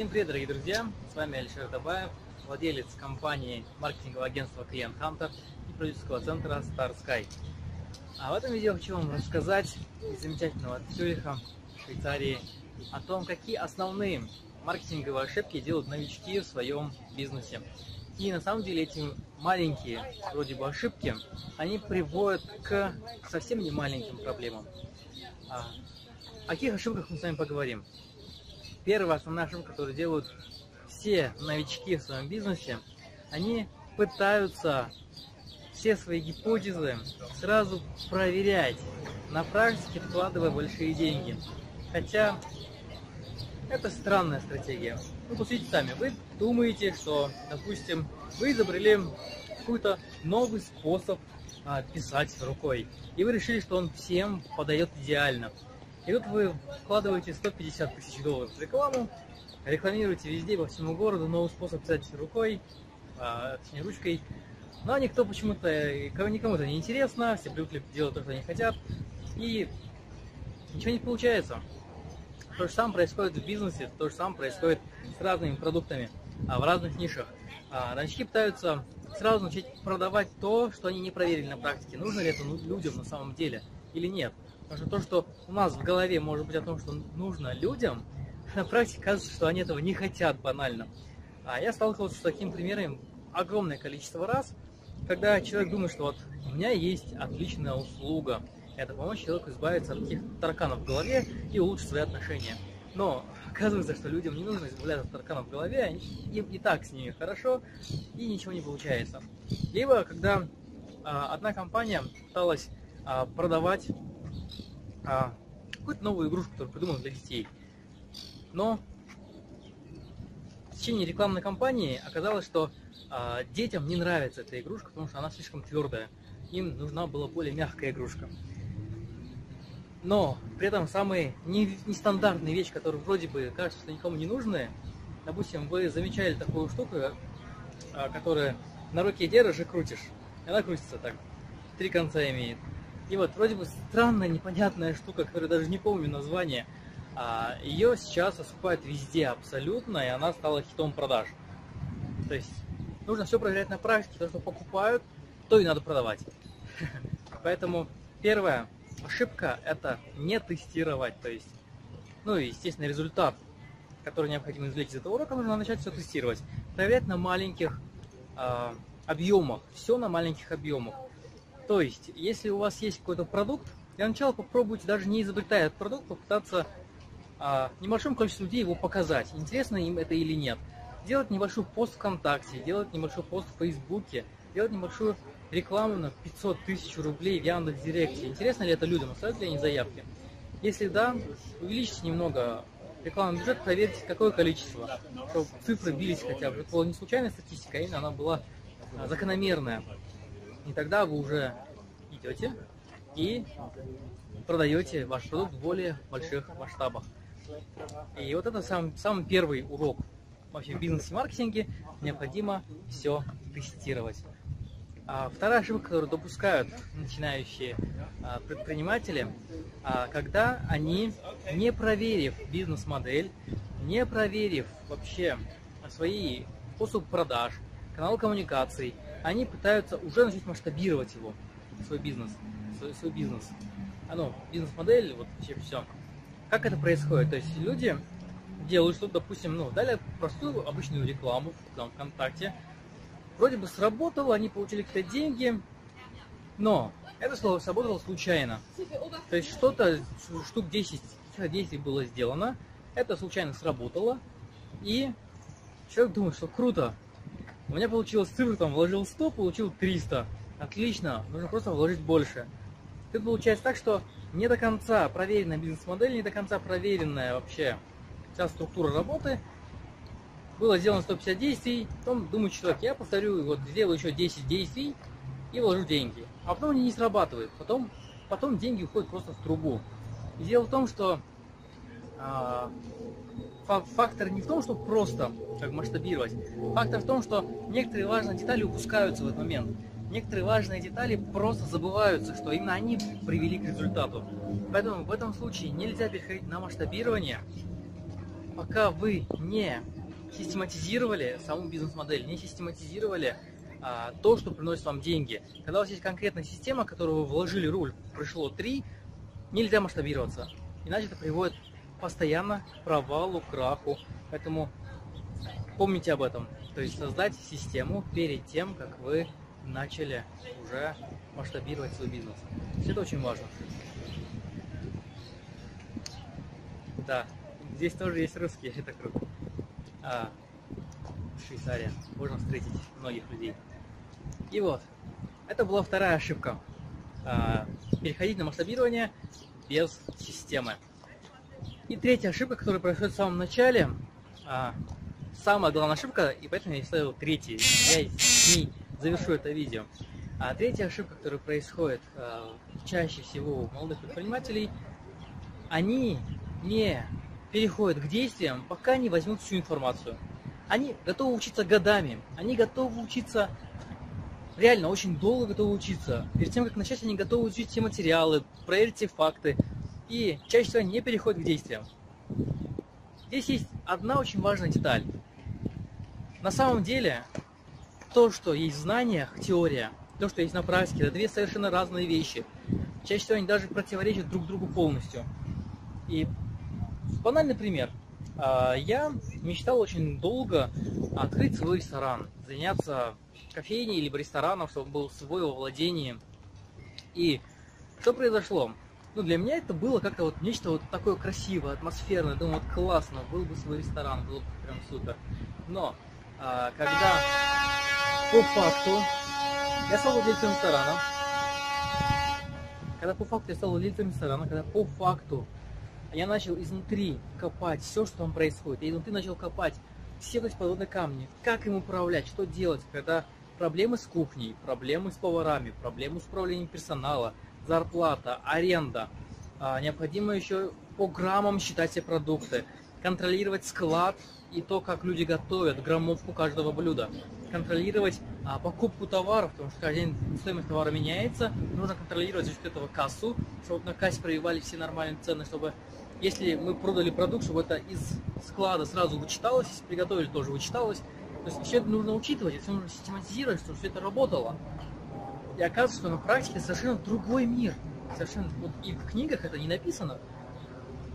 Всем привет, дорогие друзья! С вами Алишер Табаев, владелец компании маркетингового агентства Клиент Hunter и продюсерского центра Star Sky. А в этом видео хочу вам рассказать из замечательного Цюриха, Швейцарии, о том, какие основные маркетинговые ошибки делают новички в своем бизнесе. И на самом деле эти маленькие вроде бы ошибки, они приводят к совсем не маленьким проблемам. А, о каких ошибках мы с вами поговорим? Первая основная ошибка, которую делают все новички в своем бизнесе, они пытаются все свои гипотезы сразу проверять на практике, вкладывая большие деньги. Хотя это странная стратегия. Ну, посмотрите сами, вы думаете, что, допустим, вы изобрели какой-то новый способ а, писать рукой, и вы решили, что он всем подает идеально. И тут вы вкладываете 150 тысяч долларов в рекламу, рекламируете везде, по всему городу, новый способ писать рукой, а, точнее ручкой, но никто почему-то, никому это не интересно, все привыкли делать то, что они хотят, и ничего не получается. То же самое происходит в бизнесе, то же самое происходит с разными продуктами а, в разных нишах. А, новички пытаются сразу начать продавать то, что они не проверили на практике. Нужно ли это людям на самом деле или нет. Потому что то, что у нас в голове может быть о том, что нужно людям, на практике кажется, что они этого не хотят банально. А я сталкивался с таким примером огромное количество раз, когда человек думает, что вот у меня есть отличная услуга, это помочь человеку избавиться от таких тараканов в голове и улучшить свои отношения. Но оказывается, что людям не нужно избавляться от тараканов в голове, им и так с ними хорошо, и ничего не получается. Либо, когда а, одна компания пыталась а, продавать а, какую-то новую игрушку, которую придумала для детей, но в течение рекламной кампании оказалось, что а, детям не нравится эта игрушка, потому что она слишком твердая. Им нужна была более мягкая игрушка. Но при этом самые нестандартные вещи, которые вроде бы кажутся, что никому не нужны, допустим, вы замечали такую штуку, а, которая на руке держишь и крутишь. Она крутится так, три конца имеет. И вот вроде бы странная, непонятная штука, которую даже не помню название, а, ее сейчас раскупают везде абсолютно, и она стала хитом продаж. То есть нужно все проверять на практике, то, что покупают, то и надо продавать. Поэтому первое, ошибка это не тестировать, то есть, ну и естественно результат, который необходимо извлечь из этого урока, нужно начать все тестировать. Проверять на маленьких э, объемах, все на маленьких объемах. То есть, если у вас есть какой-то продукт, для начала попробуйте, даже не изобретая этот продукт, попытаться э, небольшому количеству людей его показать, интересно им это или нет. Делать небольшой пост ВКонтакте, делать небольшой пост в Фейсбуке, делать небольшую рекламу на 500 тысяч рублей в Яндекс.Директе. Интересно ли это людям? Оставят ли они заявки? Если да, увеличьте немного рекламный бюджет, проверьте, какое количество, чтобы цифры бились хотя бы. Это была не случайная статистика, а именно она была а, закономерная. И тогда вы уже идете и продаете ваш продукт в более больших масштабах. И вот это сам, самый первый урок вообще в бизнесе маркетинге. Необходимо все тестировать. А вторая ошибка, которую допускают начинающие а, предприниматели, а, когда они, не проверив бизнес-модель, не проверив вообще свои способы продаж, канал коммуникаций, они пытаются уже начать масштабировать его, свой бизнес, свой, свой бизнес. А ну, бизнес-модель, вот вообще все. Как это происходит? То есть люди делают что-то, допустим, ну, дали простую обычную рекламу там, ВКонтакте, Вроде бы сработало, они получили какие-то деньги, но это слово сработало случайно. То есть что-то, штук 10 действий было сделано, это случайно сработало, и человек думает, что круто, у меня получилось цифра, там, вложил 100, получил 300. Отлично, нужно просто вложить больше. Тут получается так, что не до конца проверенная бизнес-модель, не до конца проверенная вообще вся структура работы, было сделано 150 действий, потом думает человек, я повторю, вот сделаю еще 10 действий и вложу деньги. А потом они не срабатывают, потом, потом деньги уходят просто в трубу. И дело в том, что а, фактор не в том, что просто как масштабировать, фактор в том, что некоторые важные детали упускаются в этот момент. Некоторые важные детали просто забываются, что именно они привели к результату. Поэтому в этом случае нельзя переходить на масштабирование, пока вы не систематизировали саму бизнес-модель, не систематизировали а, то, что приносит вам деньги. Когда у вас есть конкретная система, которую вы вложили руль, пришло 3, нельзя масштабироваться. Иначе это приводит постоянно провалу, краху. Поэтому помните об этом. То есть создать систему перед тем, как вы начали уже масштабировать свой бизнес. Это очень важно. Да, здесь тоже есть русские, это круто. А, Швейцария. Можно встретить многих людей. И вот, это была вторая ошибка. А, переходить на масштабирование без системы. И третья ошибка, которая происходит в самом начале, а, самая главная ошибка, и поэтому я ставил третий, я с завершу это видео. А третья ошибка, которая происходит а, чаще всего у молодых предпринимателей, они не переходят к действиям, пока не возьмут всю информацию. Они готовы учиться годами, они готовы учиться реально очень долго готовы учиться. Перед тем, как начать, они готовы учить все материалы, проверить все факты. И чаще всего не переходят к действиям. Здесь есть одна очень важная деталь. На самом деле, то, что есть в знаниях, теория, то, что есть на практике, это две совершенно разные вещи. Чаще всего они даже противоречат друг другу полностью. И банальный пример. А, я мечтал очень долго открыть свой ресторан, заняться кофейней либо рестораном, чтобы был свой во владении. И что произошло? Ну, для меня это было как-то вот нечто вот такое красивое, атмосферное. Думаю, вот классно, был бы свой ресторан, было бы прям супер. Но а, когда по факту я стал владельцем ресторана, когда по факту я стал владельцем ресторана, когда по факту я начал изнутри копать все, что там происходит. Я изнутри начал копать все эти подводные камни. Как им управлять, что делать, когда проблемы с кухней, проблемы с поварами, проблемы с управлением персонала, зарплата, аренда. А, необходимо еще по граммам считать все продукты, контролировать склад и то, как люди готовят, граммовку каждого блюда, контролировать а, покупку товаров, потому что каждый день стоимость товара меняется, нужно контролировать за счет этого кассу, чтобы на кассе проявали все нормальные цены, чтобы если мы продали продукт, чтобы это из склада сразу вычиталось, если приготовили, тоже вычиталось. То есть все это нужно учитывать, все нужно систематизировать, чтобы все это работало. И оказывается, что на практике совершенно другой мир. Совершенно, вот и в книгах это не написано.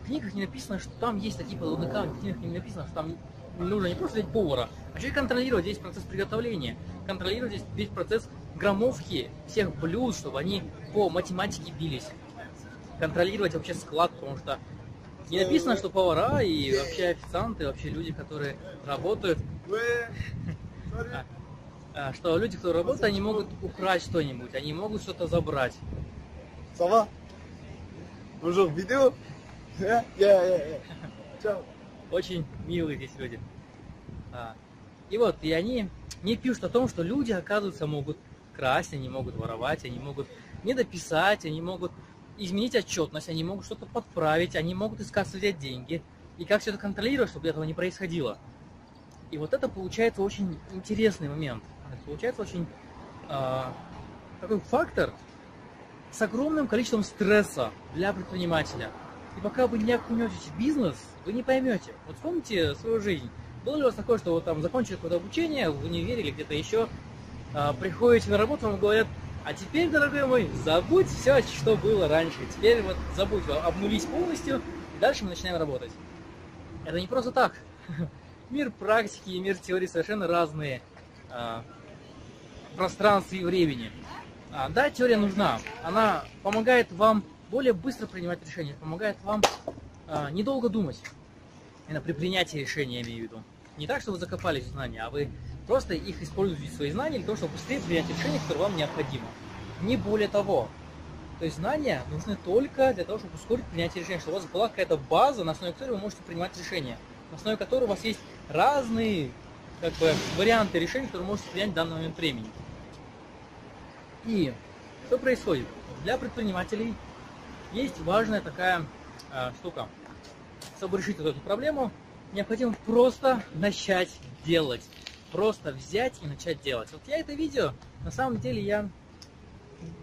В книгах не написано, что там есть такие подобные камни, в книгах не написано, что там нужно не просто взять повара, а еще и контролировать весь процесс приготовления, контролировать весь процесс граммовки всех блюд, чтобы они по математике бились контролировать вообще склад, потому что не написано, что повара и вообще официанты, вообще люди, которые работают, а, что люди, которые работают, они могут украсть что-нибудь, они могут что-то забрать. Сова? Bonjour, видео? Yeah, yeah, yeah. Очень милые здесь люди. А, и вот, и они не пишут о том, что люди, оказывается, могут красть, они могут воровать, они могут не дописать, они могут изменить отчетность, они могут что-то подправить, они могут кассы взять деньги. И как все это контролировать, чтобы этого не происходило. И вот это получается очень интересный момент. Это получается очень э, такой фактор с огромным количеством стресса для предпринимателя. И пока вы не окунетесь в бизнес, вы не поймете. Вот вспомните свою жизнь. Было ли у вас такое, что вы там закончили какое-то обучение, вы не верили где-то еще, э, приходите на работу, вам говорят, а теперь, дорогой мой, забудь все, что было раньше. Теперь вот забудь, обнулись полностью, и дальше мы начинаем работать. Это не просто так. Мир практики и мир теории совершенно разные а, пространстве и времени. А, да, теория нужна. Она помогает вам более быстро принимать решения, помогает вам а, недолго думать. Именно при принятии решения, я имею в виду. Не так, что вы закопались в знания, а вы Просто их используйте свои знания для того, чтобы быстрее принять решение, которое вам необходимо. Не более того. То есть знания нужны только для того, чтобы ускорить принятие решения, чтобы у вас была какая-то база, на основе которой вы можете принимать решения, на основе которой у вас есть разные как бы, варианты решений, которые вы можете принять в данный момент времени. И что происходит? Для предпринимателей есть важная такая э, штука. Чтобы решить эту проблему, необходимо просто начать делать просто взять и начать делать. Вот я это видео, на самом деле я...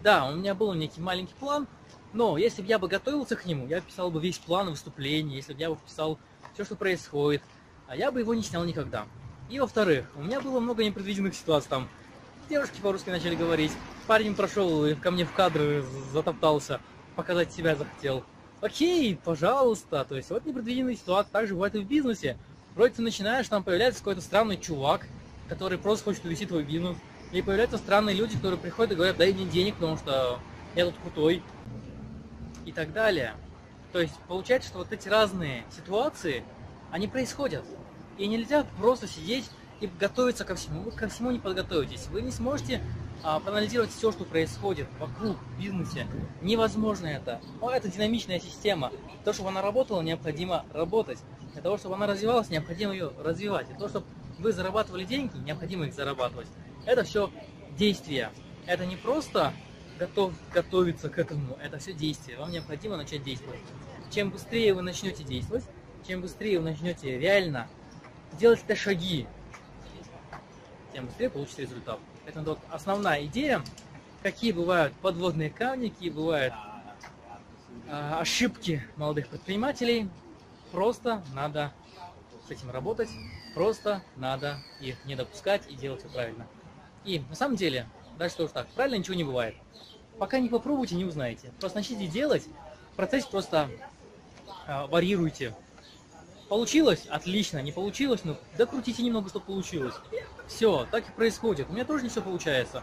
Да, у меня был некий маленький план, но если бы я бы готовился к нему, я писал бы весь план выступления, если бы я бы писал все, что происходит, а я бы его не снял никогда. И во-вторых, у меня было много непредвиденных ситуаций там. Девушки по-русски начали говорить, парень прошел и ко мне в кадры затоптался, показать себя захотел. Окей, пожалуйста, то есть вот непредвиденные ситуации также бывают и в бизнесе. Вроде ты начинаешь, там появляется какой-то странный чувак, который просто хочет увести твой бизнес. И появляются странные люди, которые приходят и говорят, дай мне денег, потому что я тут крутой. И так далее. То есть получается, что вот эти разные ситуации, они происходят. И нельзя просто сидеть и готовиться ко всему. Вы ко всему не подготовитесь. Вы не сможете проанализировать все, что происходит вокруг в бизнесе. Невозможно это. Но это динамичная система. Для того, чтобы она работала, необходимо работать. Для того, чтобы она развивалась, необходимо ее развивать. Для того, чтобы вы зарабатывали деньги, необходимо их зарабатывать. Это все действия. Это не просто готов, готовиться к этому, это все действие. Вам необходимо начать действовать. Чем быстрее вы начнете действовать, чем быстрее вы начнете реально делать это шаги, тем быстрее получите результат. Это вот основная идея, какие бывают подводные камни, какие бывают э, ошибки молодых предпринимателей. Просто надо с этим работать, просто надо их не допускать и делать все правильно. И на самом деле, дальше тоже так, правильно ничего не бывает. Пока не попробуйте, не узнаете. Просто начните делать, процесс просто э, варьируйте. Получилось? Отлично. Не получилось? Ну, докрутите немного, чтобы получилось. Все, так и происходит. У меня тоже не все получается.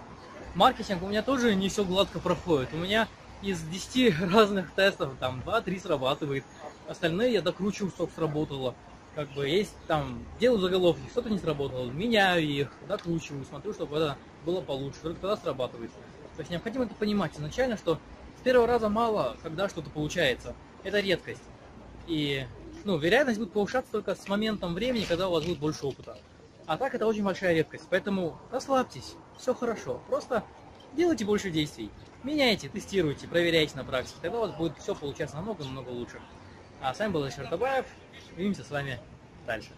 Маркетинг у меня тоже не все гладко проходит. У меня из 10 разных тестов там 2-3 срабатывает. Остальные я докручиваю, чтобы сработало. Как бы есть там, делаю заголовки, что-то не сработало, меняю их, докручиваю, смотрю, чтобы это было получше, только тогда срабатывает. То есть необходимо это понимать изначально, что с первого раза мало, когда что-то получается. Это редкость. И ну, вероятность будет повышаться только с моментом времени, когда у вас будет больше опыта. А так это очень большая редкость. Поэтому расслабьтесь, все хорошо. Просто делайте больше действий. Меняйте, тестируйте, проверяйте на практике. Тогда у вас будет все получаться намного-намного лучше. А с вами был Ишер Табаев. Увидимся с вами дальше.